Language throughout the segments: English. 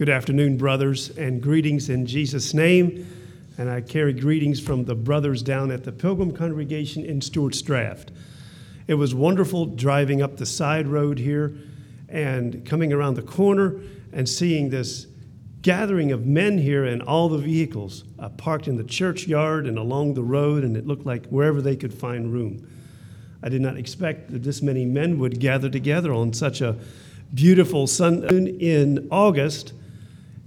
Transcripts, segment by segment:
Good afternoon, brothers, and greetings in Jesus' name. And I carry greetings from the brothers down at the Pilgrim Congregation in Stuarts Draft. It was wonderful driving up the side road here and coming around the corner and seeing this gathering of men here and all the vehicles uh, parked in the churchyard and along the road, and it looked like wherever they could find room. I did not expect that this many men would gather together on such a beautiful sun in August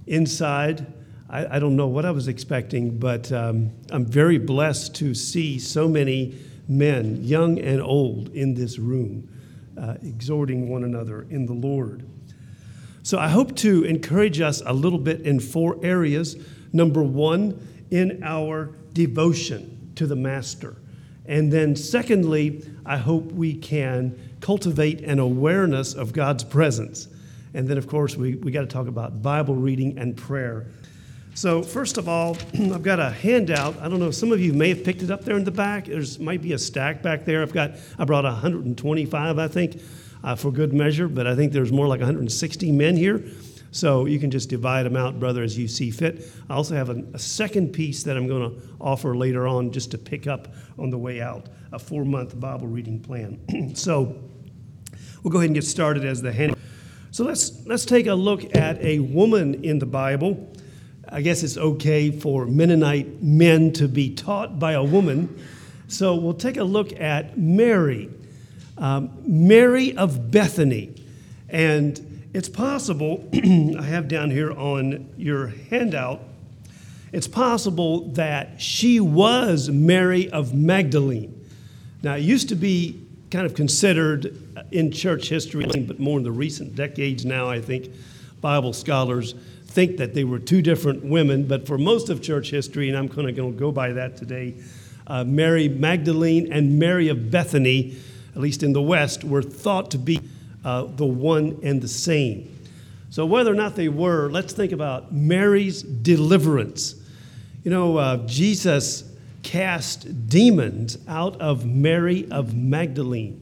inside. I, I, don't know what I was expecting, but um, I'm very blessed to see so many men, young and old, in this room, uh, exhorting one another in the Lord. So I hope to encourage us a little bit in four areas. Number one, in our devotion to the Master. And then, secondly, I hope we can cultivate an awareness of God's presence. And then, of course, we, we got to talk about Bible reading and prayer. So, first of all, I've got a handout. I don't know, some of you may have picked it up there in the back. There might be a stack back there. I've got, I brought 125, I think, uh, for good measure, but I think there's more like 160 men here. So you can just divide them out, brother, as you see fit. I also have a, a second piece that I'm going to offer later on just to pick up on the way out a four month Bible reading plan. so we'll go ahead and get started as the hand. So let's, let's take a look at a woman in the Bible. I guess it's okay for Mennonite men to be taught by a woman. So we'll take a look at Mary, um, Mary of Bethany. And it's possible, I have down here on your handout, it's possible that she was Mary of Magdalene. Now, it used to be kind of considered in church history, but more in the recent decades now, I think Bible scholars think that they were two different women. But for most of church history, and I'm kind of going to go by that today, uh, Mary Magdalene and Mary of Bethany, at least in the West, were thought to be uh, the one and the same. So, whether or not they were, let's think about Mary's deliverance. You know, uh, Jesus cast demons out of Mary of Magdalene.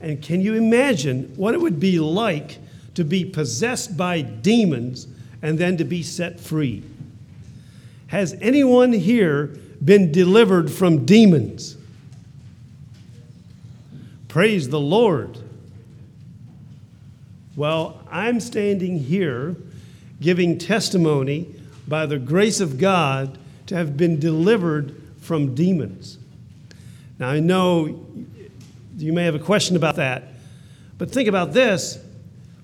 And can you imagine what it would be like to be possessed by demons and then to be set free? Has anyone here been delivered from demons? Praise the Lord. Well, I'm standing here giving testimony by the grace of God to have been delivered from demons. Now, I know you may have a question about that, but think about this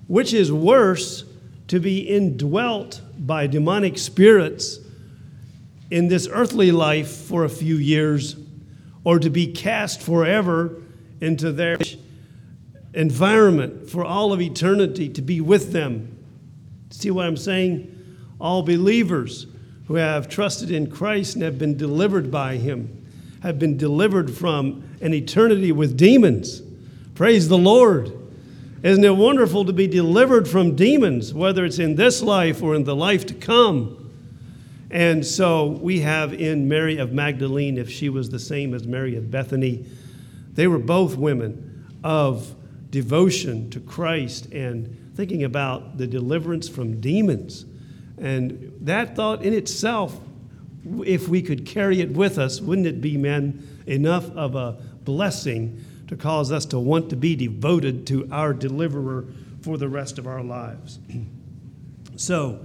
which is worse, to be indwelt by demonic spirits in this earthly life for a few years, or to be cast forever into their environment for all of eternity to be with them? See what I'm saying? All believers who have trusted in Christ and have been delivered by Him, have been delivered from an eternity with demons. Praise the Lord. Isn't it wonderful to be delivered from demons, whether it's in this life or in the life to come? And so we have in Mary of Magdalene, if she was the same as Mary of Bethany, they were both women of devotion to Christ and thinking about the deliverance from demons. And that thought in itself, if we could carry it with us, wouldn't it be, men, enough of a blessing to cause us to want to be devoted to our deliverer for the rest of our lives? so,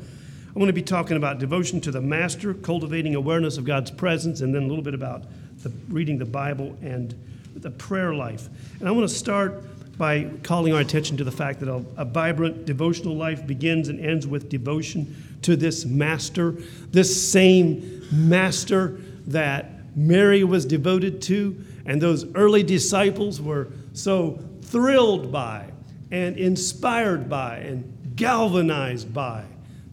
I want to be talking about devotion to the Master, cultivating awareness of God's presence, and then a little bit about the, reading the Bible and the prayer life. And I want to start by calling our attention to the fact that a, a, vibrant devotional life begins and ends with devotion to this master, this same master that Mary was devoted to, and those early disciples were so thrilled by and inspired by and galvanized by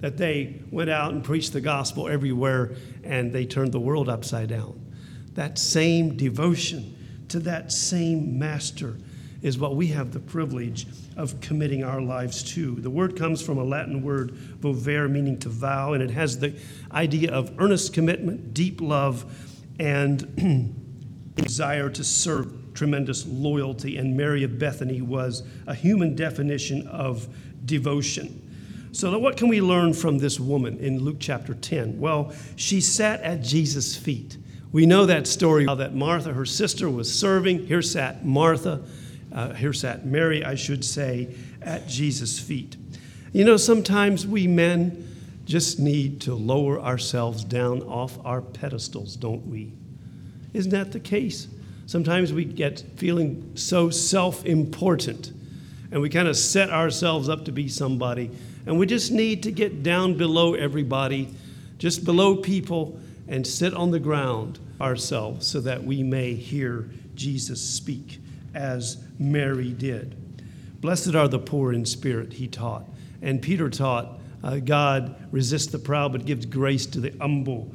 that they went out and preached the gospel everywhere and they turned the world upside down. That same devotion to that same master is what we have the privilege of committing our lives to. The word comes from a Latin word, vovere, meaning to vow, and it has the idea of earnest commitment, deep love, and desire to serve, tremendous loyalty. And Mary of Bethany was a human definition of devotion. So, what can we learn from this woman in Luke chapter 10? Well, she sat at Jesus' feet. We know that story that Martha, her sister, was serving. Here sat Martha, uh, here sat Mary, I should say, at Jesus' feet. You know, sometimes we men just need to lower ourselves down off our pedestals, don't we? Isn't that the case? Sometimes we get feeling so self important and we kind of set ourselves up to be somebody, and we just need to get down below everybody, just below people, and sit on the ground ourselves so that we may hear Jesus speak as Mary did. Blessed are the poor in spirit, he taught. And Peter taught, uh, God resists the proud but gives grace to the humble.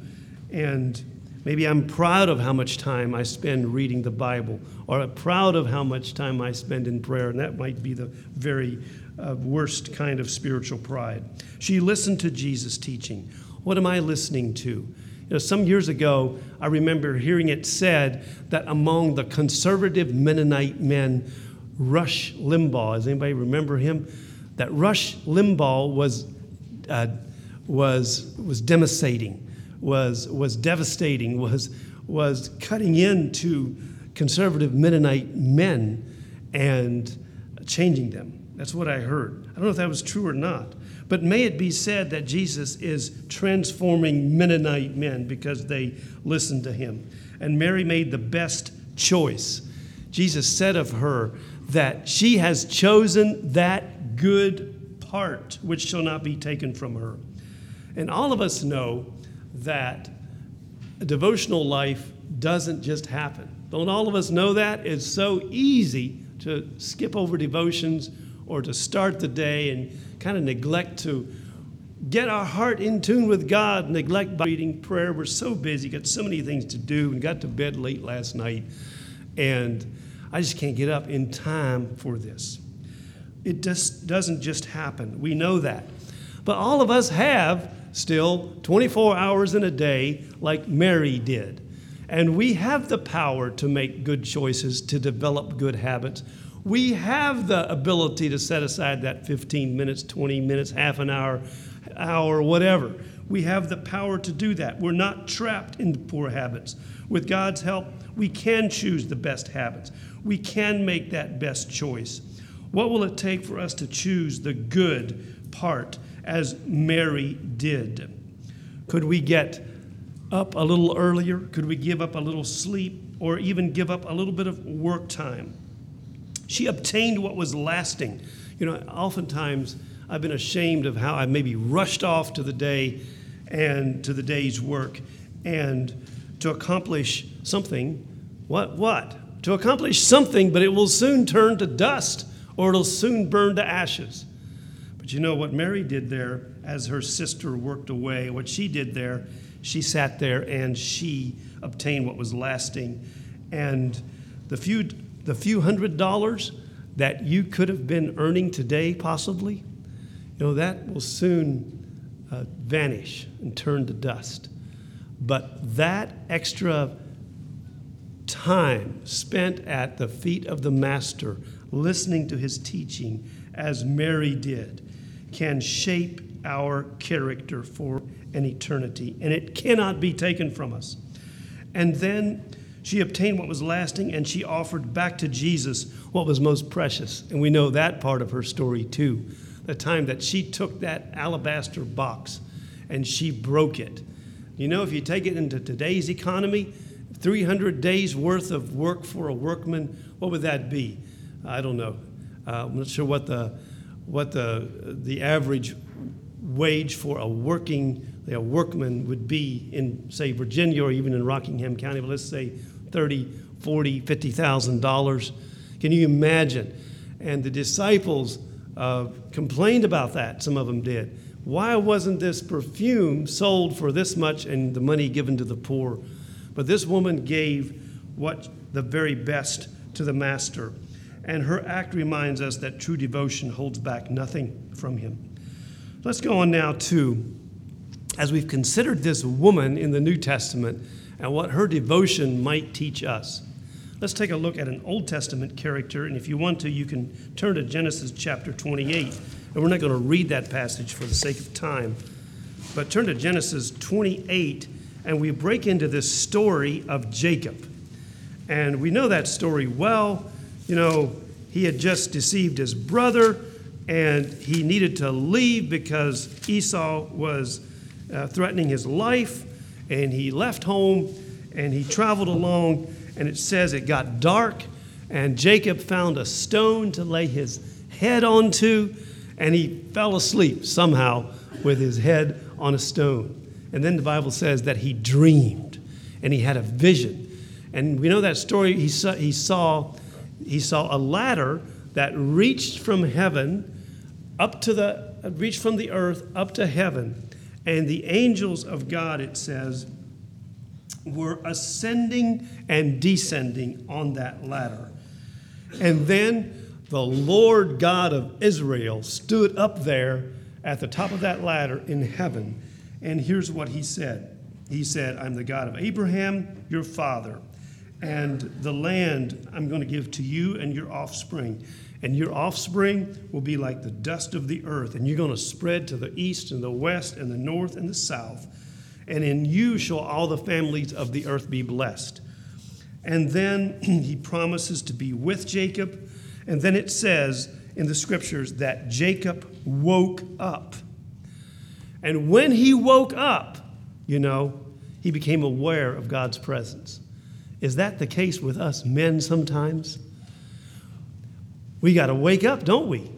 And maybe I'm proud of how much time I spend reading the Bible, or proud of how much time I spend in prayer, and that might be the very uh, worst kind of spiritual pride. She listened to Jesus' teaching. What am I listening to? You know, some years ago, I remember hearing it said that among the conservative Mennonite men, Rush Limbaugh, does anybody remember him? That Rush Limbaugh was, uh, was, was devastating, was, was devastating, was, was cutting into conservative Mennonite men and changing them. That's what I heard. I don't know if that was true or not. But may it be said that Jesus is transforming Mennonite men because they listened to him. And Mary made the best choice. Jesus said of her that she has chosen that good part which shall not be taken from her. And all of us know that a devotional life doesn't just happen. Don't all of us know that? It's so easy to skip over devotions or to start the day and kind of neglect to get our heart in tune with God, neglect by reading prayer. We're so busy, got so many things to do, and got to bed late last night, and I just can't get up in time for this. It just doesn't just happen. We know that. But all of us have still 24 hours in a day, like Mary did. And we have the power to make good choices, to develop good habits. We have the ability to set aside that 15 minutes, 20 minutes, half an hour, hour, whatever. We have the power to do that. We're not trapped in the poor habits. With God's help, we can choose the best habits. We can make that best choice. What will it take for us to choose the good part as Mary did? Could we get up a little earlier? Could we give up a little sleep or even give up a little bit of work time? She obtained what was lasting. You know, oftentimes I've been ashamed of how I maybe rushed off to the day and to the day's work and to accomplish something. What? What? To accomplish something, but it will soon turn to dust or it'll soon burn to ashes. But you know what Mary did there as her sister worked away, what she did there, she sat there and she obtained what was lasting. And the few the few hundred dollars that you could have been earning today, possibly, you know, that will soon uh, vanish and turn to dust. But that extra time spent at the feet of the Master, listening to his teaching, as Mary did, can shape our character for an eternity, and it cannot be taken from us. And then she obtained what was lasting and she offered back to Jesus what was most precious. And we know that part of her story too. The time that she took that alabaster box and she broke it. You know, if you take it into today's economy, 300 days worth of work for a workman, what would that be? I don't know. Uh, I'm not sure what the, what the, the average wage for a working a workman would be in, say, Virginia or even in Rockingham County, but let's say 30, 40, 50,000 dollars. Can you imagine? And the disciples uh, complained about that. Some of them did. Why wasn't this perfume sold for this much and the money given to the poor? But this woman gave what the very best to the master. And her act reminds us that true devotion holds back nothing from him. Let's go on now to, as we've considered this woman in the New Testament, and what her devotion might teach us. Let's take a look at an Old Testament character, and if you want to, you can turn to Genesis chapter 28 And we're not going to read that passage for the sake of time. But turn to Genesis 28, and we break into this story of Jacob. And we know that story well. You know, he had just deceived his brother, and he needed to leave because Esau was uh, threatening his life. And he left home and he traveled along, and it says it got dark, and Jacob found a stone to lay his head onto, and he fell asleep somehow with his head on a stone. And then the Bible says that he dreamed and he had a vision. And we know that story. He saw, he saw, he saw a ladder that reached from heaven up to the, reached from the earth up to heaven. And the angels of God, it says, were ascending and descending on that ladder. And then the Lord God of Israel stood up there at the top of that ladder in heaven. And here's what he said He said, I'm the God of Abraham, your father, and the land I'm going to give to you and your offspring. And your offspring will be like the dust of the earth, and you're going to spread to the east and the west and the north and the south and in you shall all the families of the earth be blessed. And then he promises to be with Jacob. And then it says in the scriptures that Jacob woke up. And when he woke up, you know, he became aware of God's presence. Is that the case with us men sometimes? We got to wake up, don't we?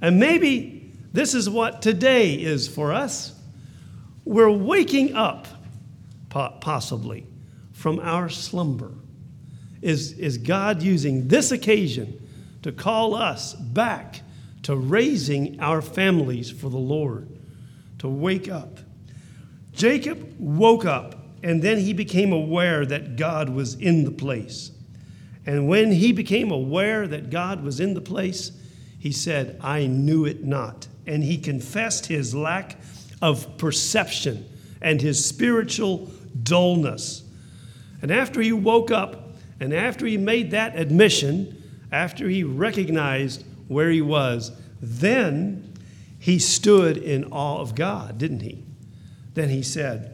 And maybe this is what today is for us. We're waking up, possibly, from our slumber. Is, is God using this occasion to call us back to raising our families for the Lord, to wake up? Jacob woke up and then he became aware that God was in the place. And when he became aware that God was in the place, he said, I knew it not. And he confessed his lack of perception and his spiritual dullness. And after he woke up and after he made that admission, after he recognized where he was, then he stood in awe of God, didn't he? Then he said,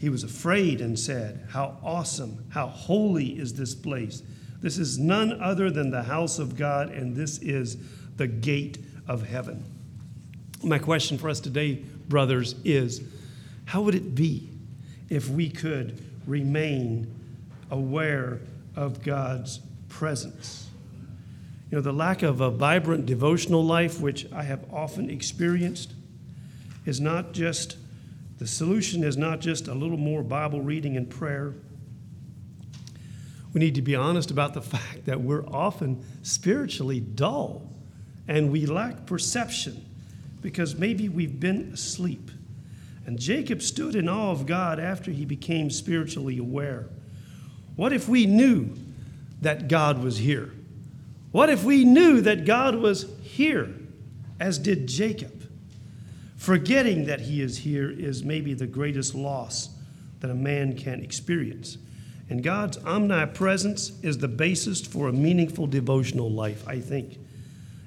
he was afraid and said, How awesome, how holy is this place! This is none other than the house of God, and this is the gate of heaven. My question for us today, brothers, is how would it be if we could remain aware of God's presence? You know, the lack of a vibrant devotional life, which I have often experienced, is not just, the solution is not just a little more Bible reading and prayer. We need to be honest about the fact that we're often spiritually dull and we lack perception because maybe we've been asleep. And Jacob stood in awe of God after he became spiritually aware. What if we knew that God was here? What if we knew that God was here, as did Jacob? Forgetting that he is here is maybe the greatest loss that a man can experience. And God's omnipresence is the basis for a meaningful devotional life, I think.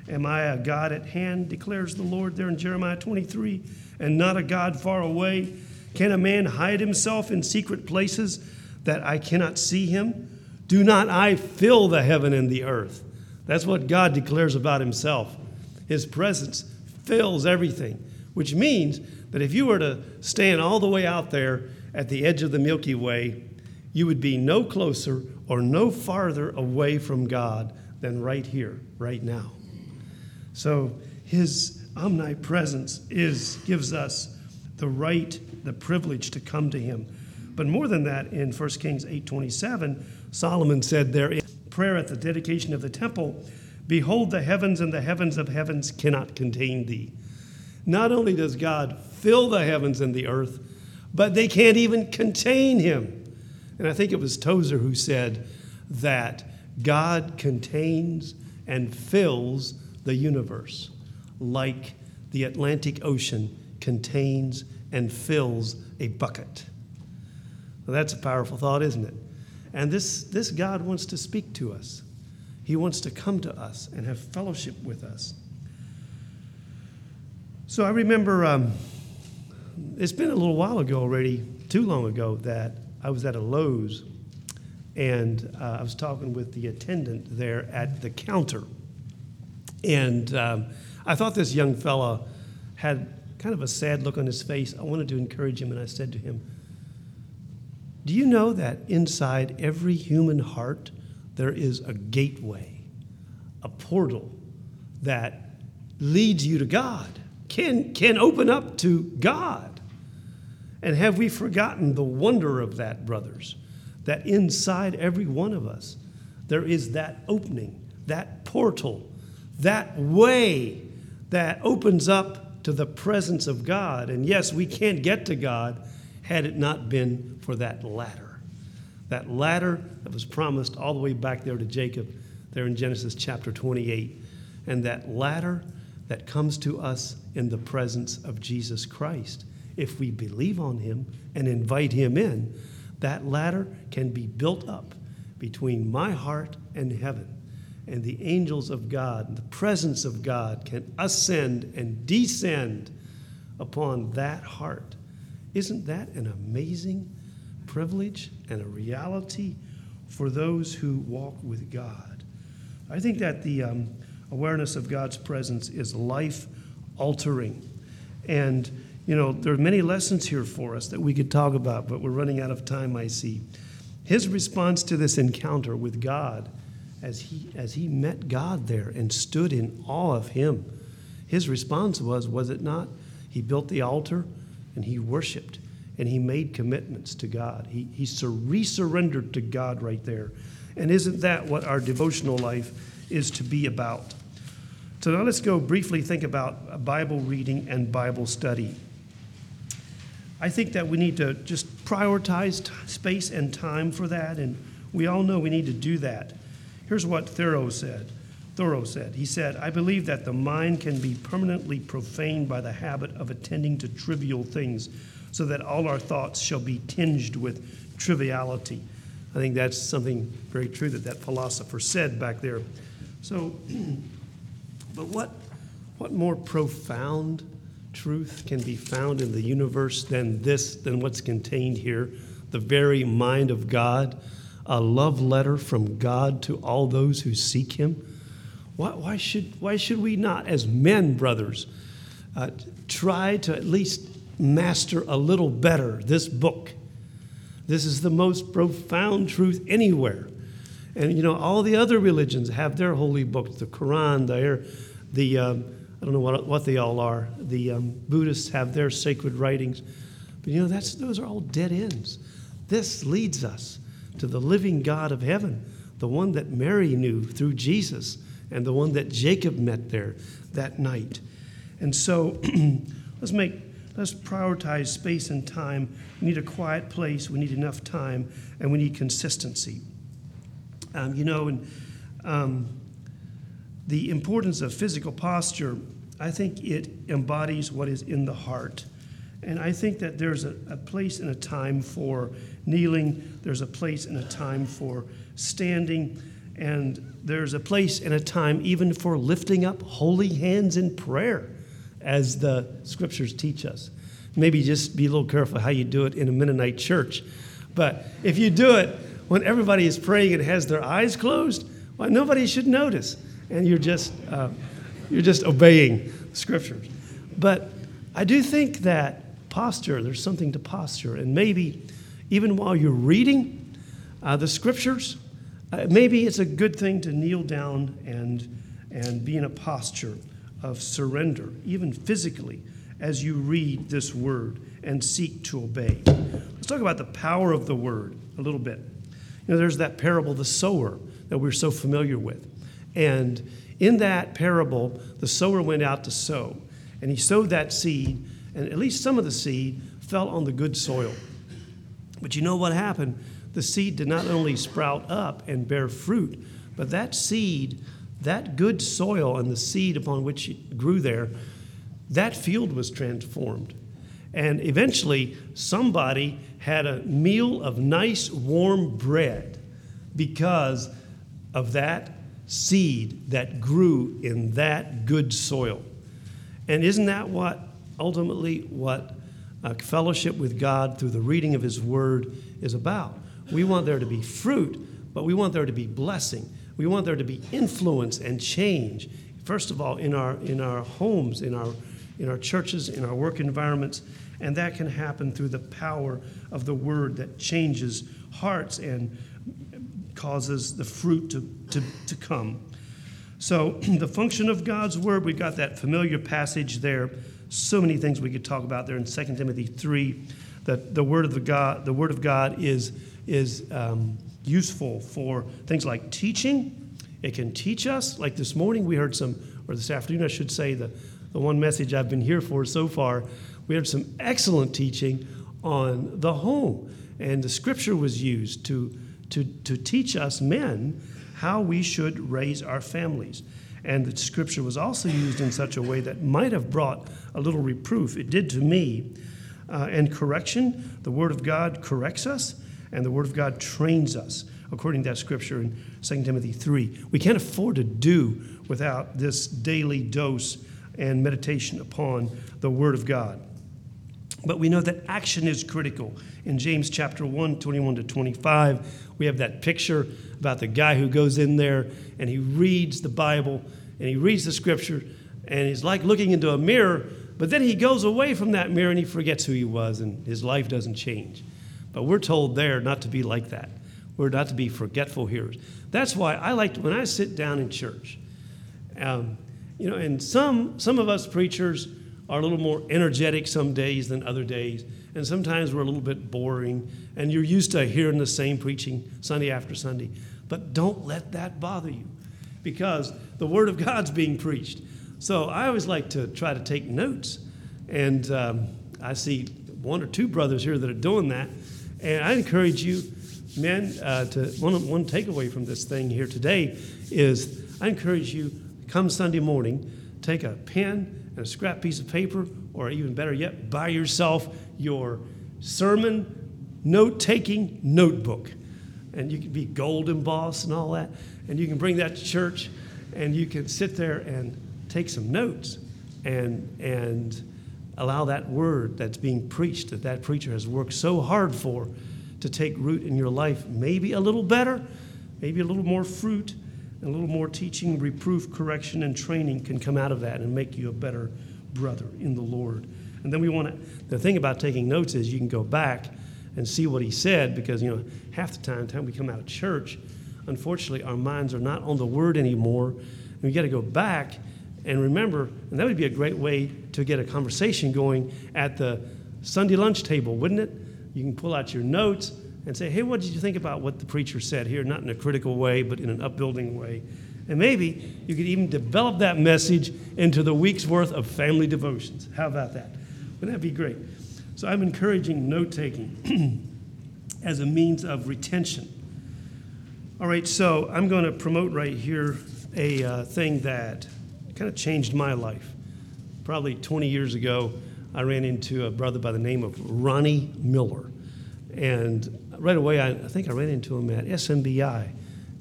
Am I a God at hand, declares the Lord there in Jeremiah 23, and not a God far away? Can a man hide himself in secret places that I cannot see him? Do not I fill the heaven and the earth? That's what God declares about himself. His presence fills everything, which means that if you were to stand all the way out there at the edge of the Milky Way, you would be no closer or no farther away from God than right here, right now. So his omnipresence is gives us the right, the privilege to come to him. But more than that, in 1 Kings 8:27, Solomon said there in prayer at the dedication of the temple, Behold, the heavens and the heavens of heavens cannot contain thee. Not only does God fill the heavens and the earth, but they can't even contain him. And I think it was Tozer who said that God contains and fills the universe, like the Atlantic Ocean contains and fills a bucket. Well, that's a powerful thought, isn't it? And this, this God wants to speak to us. He wants to come to us and have fellowship with us. So I remember um, it's been a little while ago already, too long ago, that I was at a Lowe's and uh, I was talking with the attendant there at the counter. And um, I thought this young fella had kind of a sad look on his face. I wanted to encourage him, and I said to him, Do you know that inside every human heart there is a gateway, a portal that leads you to God, can, can open up to God? And have we forgotten the wonder of that, brothers? That inside every one of us, there is that opening, that portal, that way that opens up to the presence of God. And yes, we can't get to God had it not been for that ladder. That ladder that was promised all the way back there to Jacob, there in Genesis chapter 28. And that ladder that comes to us in the presence of Jesus Christ if we believe on him and invite him in, that ladder can be built up between my heart and heaven. And the angels of God, the presence of God, can ascend and descend upon that heart. Isn't that an amazing privilege and a reality for those who walk with God? I think that the um, awareness of God's presence is life altering. And you know, there are many lessons here for us that we could talk about, but we're running out of time, I see. His response to this encounter with God, as he, as he met God there and stood in awe of him, his response was, was it not? He built the altar and he worshiped and he made commitments to God. He, he resurrendered to God right there. And isn't that what our devotional life is to be about? So now let's go briefly think about Bible reading and Bible study. I think that we need to just prioritize t- space and time for that, and we all know we need to do that. Here's what Thoreau said. Thoreau said, he said, I believe that the mind can be permanently profaned by the habit of attending to trivial things, so that all our thoughts shall be tinged with triviality. I think that's something very true that that philosopher said back there. So, but what, what more profound truth can be found in the universe than this, than what's contained here, the very mind of God, a love letter from God to all those who seek Him. Why, why should, why should we not, as men, brothers, uh, try to at least master a little better this book? This is the most profound truth anywhere. And you know, all the other religions have their holy books, the Quran, the, the um, I don't know what, what they all are. The um, Buddhists have their sacred writings. But you know, that's, those are all dead ends. This leads us to the living God of heaven, the one that Mary knew through Jesus, and the one that Jacob met there that night. And so let's make let's prioritize space and time. We need a quiet place, we need enough time, and we need consistency. Um, you know, and um, the importance of physical posture, I think it embodies what is in the heart. And I think that there's a, a, place and a time for kneeling, there's a place and a time for standing, and there's a place and a time even for lifting up holy hands in prayer, as the scriptures teach us. Maybe just be a little careful how you do it in a Mennonite church. But if you do it when everybody is praying and has their eyes closed, well, nobody should notice and you're just uh, you're just obeying the scriptures. But I do think that posture, there's something to posture, and maybe even while you're reading uh, the scriptures, uh, maybe it's a good thing to kneel down and and be in a posture of surrender, even physically, as you read this word and seek to obey. Let's talk about the power of the word a little bit. You know, there's that parable, the sower, that we're so familiar with. And in that parable, the sower went out to sow, and he sowed that seed, and at least some of the seed fell on the good soil. But you know what happened? The seed did not only sprout up and bear fruit, but that seed, that good soil and the seed upon which it grew there, that field was transformed. And eventually, somebody had a meal of nice warm bread because of that seed that grew in that good soil. And isn't that what ultimately what uh, fellowship with God through the reading of His Word is about? We want there to be fruit, but we want there to be blessing. We want there to be influence and change. First of all, in our in our homes, in our in our churches, in our work environments, and that can happen through the power of the Word that changes hearts and causes the fruit to, to, to come. So, the function of God's Word, we've got that familiar passage there. So many things we could talk about there in 2 Timothy 3. That the Word of the God, the Word of God is, is um, useful for things like teaching. It can teach us. Like this morning, we heard some, or this afternoon, I should say, the, the one message I've been here for so far, we had some excellent teaching on the home. And the scripture was used to, to, to teach us men how we should raise our families. And the scripture was also used in such a way that might have brought a little reproof. It did to me. Uh, and correction, the Word of God corrects us, and the Word of God trains us, according to that scripture in 2 Timothy 3. We can't afford to do without this daily dose and meditation upon the Word of God. But we know that action is critical. In James chapter 1, 21 to 25, we have that picture about the guy who goes in there and he reads the Bible and he reads the scripture and he's like looking into a mirror, but then he goes away from that mirror and he forgets who he was and his life doesn't change. But we're told there not to be like that. We're not to be forgetful hearers. That's why I like when I sit down in church, um, you know, and some, some of us preachers, are a little more energetic some days than other days, and sometimes we're a little bit boring, and you're used to hearing the same preaching Sunday after Sunday. But don't let that bother you because the Word of God's being preached. So I always like to try to take notes, and um, I see one or two brothers here that are doing that, and I encourage you, men, uh, to one, one takeaway from this thing here today is I encourage you come Sunday morning, take a pen and a scrap piece of paper, or even better yet, buy yourself your sermon note taking notebook. And you can be gold embossed and all that. And you can bring that to church and you can sit there and take some notes and, and allow that word that's being preached, that that preacher has worked so hard for, to take root in your life. Maybe a little better, maybe a little more fruit a little more teaching, reproof, correction, and training can come out of that and make you a better brother in the Lord. And then we want to, the thing about taking notes is you can go back and see what he said because, you know, half the time, time we come out of church, unfortunately, our minds are not on the word anymore. And we got to go back and remember, and that would be a great way to get a conversation going at the Sunday lunch table, wouldn't it? You can pull out your notes and say, hey, what did you think about what the preacher said here? Not in a critical way, but in an upbuilding way. And maybe you could even develop that message into the week's worth of family devotions. How about that? Wouldn't that be great? So I'm encouraging note taking as a means of retention. All right, so I'm going to promote right here a uh, thing that kind of changed my life. Probably 20 years ago, I ran into a brother by the name of Ronnie Miller. And right away, I, I think I ran into him at SMBI.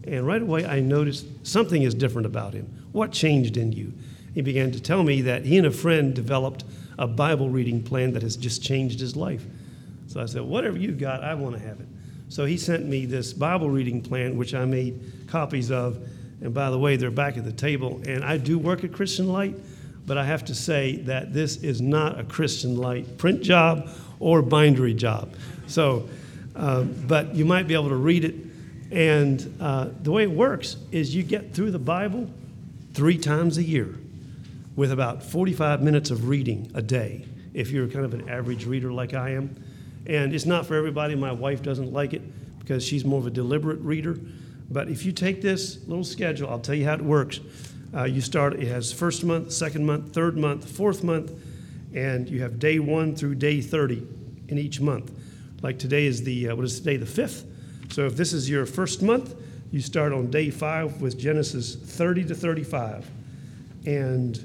And right away, I noticed something is different about him. What changed in you? He began to tell me that he and a friend developed a Bible reading plan that has just changed his life. So I said, Whatever you've got, I want to have it. So he sent me this Bible reading plan, which I made copies of. And by the way, they're back at the table. And I do work at Christian Light, but I have to say that this is not a Christian Light print job or bindery job. So uh, but you might be able to read it. And uh, the way it works is you get through the Bible three times a year with about 45 minutes of reading a day, if you're kind of an average reader like I am. And it's not for everybody. My wife doesn't like it because she's more of a deliberate reader. But if you take this little schedule, I'll tell you how it works. Uh, you start, it has first month, second month, third month, fourth month, and you have day one through day 30 in each month. Like today is the, uh, what is today, the fifth? So if this is your first month, you start on day five with Genesis 30 to 35. And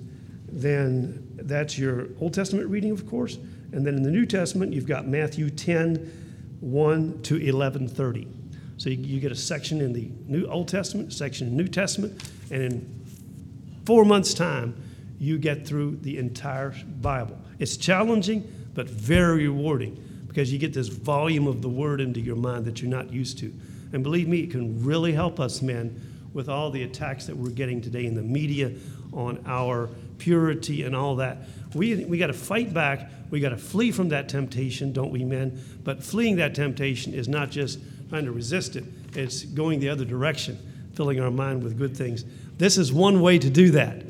then that's your Old Testament reading, of course. And then in the New Testament, you've got Matthew 10, 1 to 11, 30. So you, you get a section in the New Old Testament, section in New Testament, and in four months' time, you get through the entire Bible. It's challenging, but very rewarding because you get this volume of the Word into your mind that you're not used to. And believe me, it can really help us, men, with all the attacks that we're getting today in the media on our purity and all that. We, we got to fight back. We got to flee from that temptation, don't we, men? But fleeing that temptation is not just trying to resist it, it's going the other direction, filling our mind with good things. This is one way to do that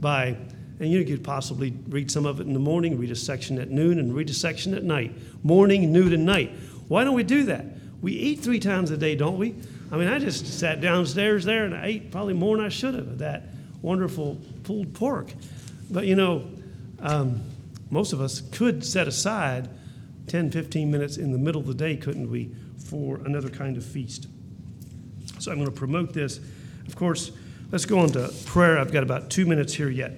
by, and you could possibly read some of it in the morning, read a section at noon, and read a section at night. Morning, noon, and night. Why don't we do that? We eat three times a day, don't we? I mean, I just sat downstairs there and I ate probably more than I should have of that wonderful pulled pork. But you know, um, most of us could set aside 10, 15 minutes in the middle of the day, couldn't we, for another kind of feast? So I'm going to promote this. Of course, let's go on to prayer. I've got about two minutes here yet.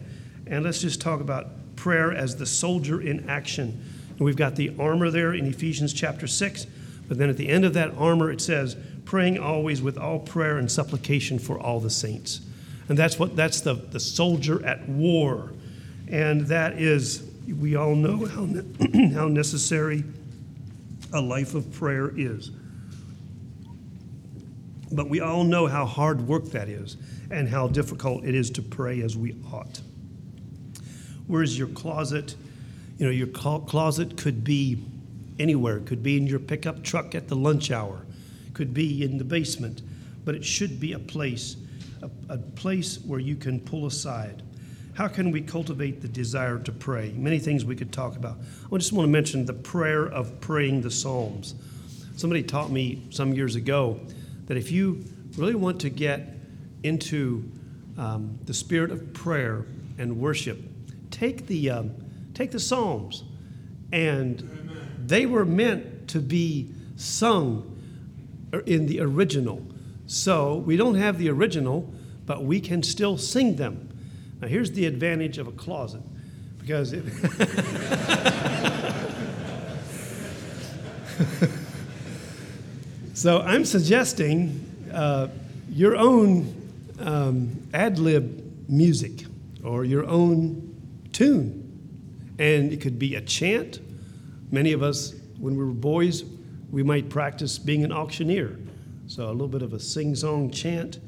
And let's just talk about prayer as the soldier in action. And we've got the armor there in Ephesians chapter 6. But then at the end of that armor, it says, praying always with all prayer and supplication for all the saints. And that's what that's the, the soldier at war. And that is, we all know how, ne- how necessary a life of prayer is. But we all know how hard work that is and how difficult it is to pray as we ought. Where's your closet? You know, your closet could be anywhere. It could be in your pickup truck at the lunch hour, it could be in the basement, but it should be a place, a, a place where you can pull aside. How can we cultivate the desire to pray? Many things we could talk about. I just want to mention the prayer of praying the Psalms. Somebody taught me some years ago that if you really want to get into um, the spirit of prayer and worship, take the, um, take the Psalms and they were meant to be sung in the original. So we don't have the original, but we can still sing them. Now, here's the advantage of a closet because it. so I'm suggesting uh, your own um, ad lib music or your own tune. And it could be a chant Many of us, when we were boys, we might practice being an auctioneer. So a little bit of a sing song chant.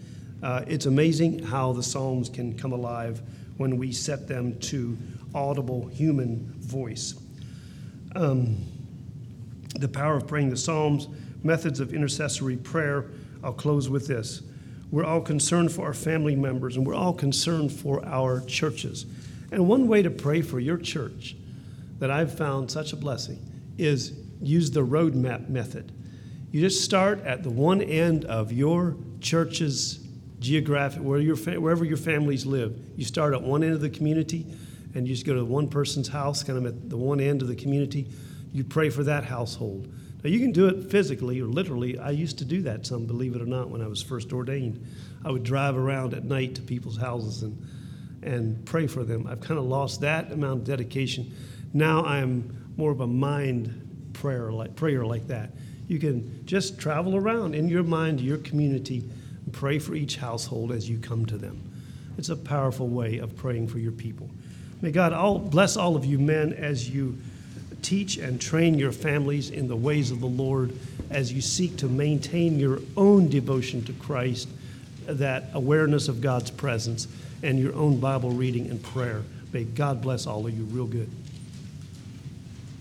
Uh, it's amazing how the Psalms can come alive when we set them to audible human voice. Um, the power of praying the Psalms, methods of intercessory prayer. I'll close with this. We're all concerned for our family members and we're all concerned for our churches. And one way to pray for your church that I've found such a blessing is use the roadmap method. You just start at the one end of your church's geographic, where your wherever your families live. You start at one end of the community, and you just go to one person's house, kind of at the one end of the community. You pray for that household. Now you can do it physically or literally. I used to do that some, believe it or not, when I was first ordained. I would drive around at night to people's houses and and pray for them. I've kind of lost that amount of dedication. Now I'm more of a mind prayer like prayer like that. You can just travel around in your mind, your community, and pray for each household as you come to them. It's a powerful way of praying for your people. May God all, bless all of you men as you teach and train your families in the ways of the Lord as you seek to maintain your own devotion to Christ, that awareness of God's presence, and your own Bible reading and prayer. May God bless all of you real good.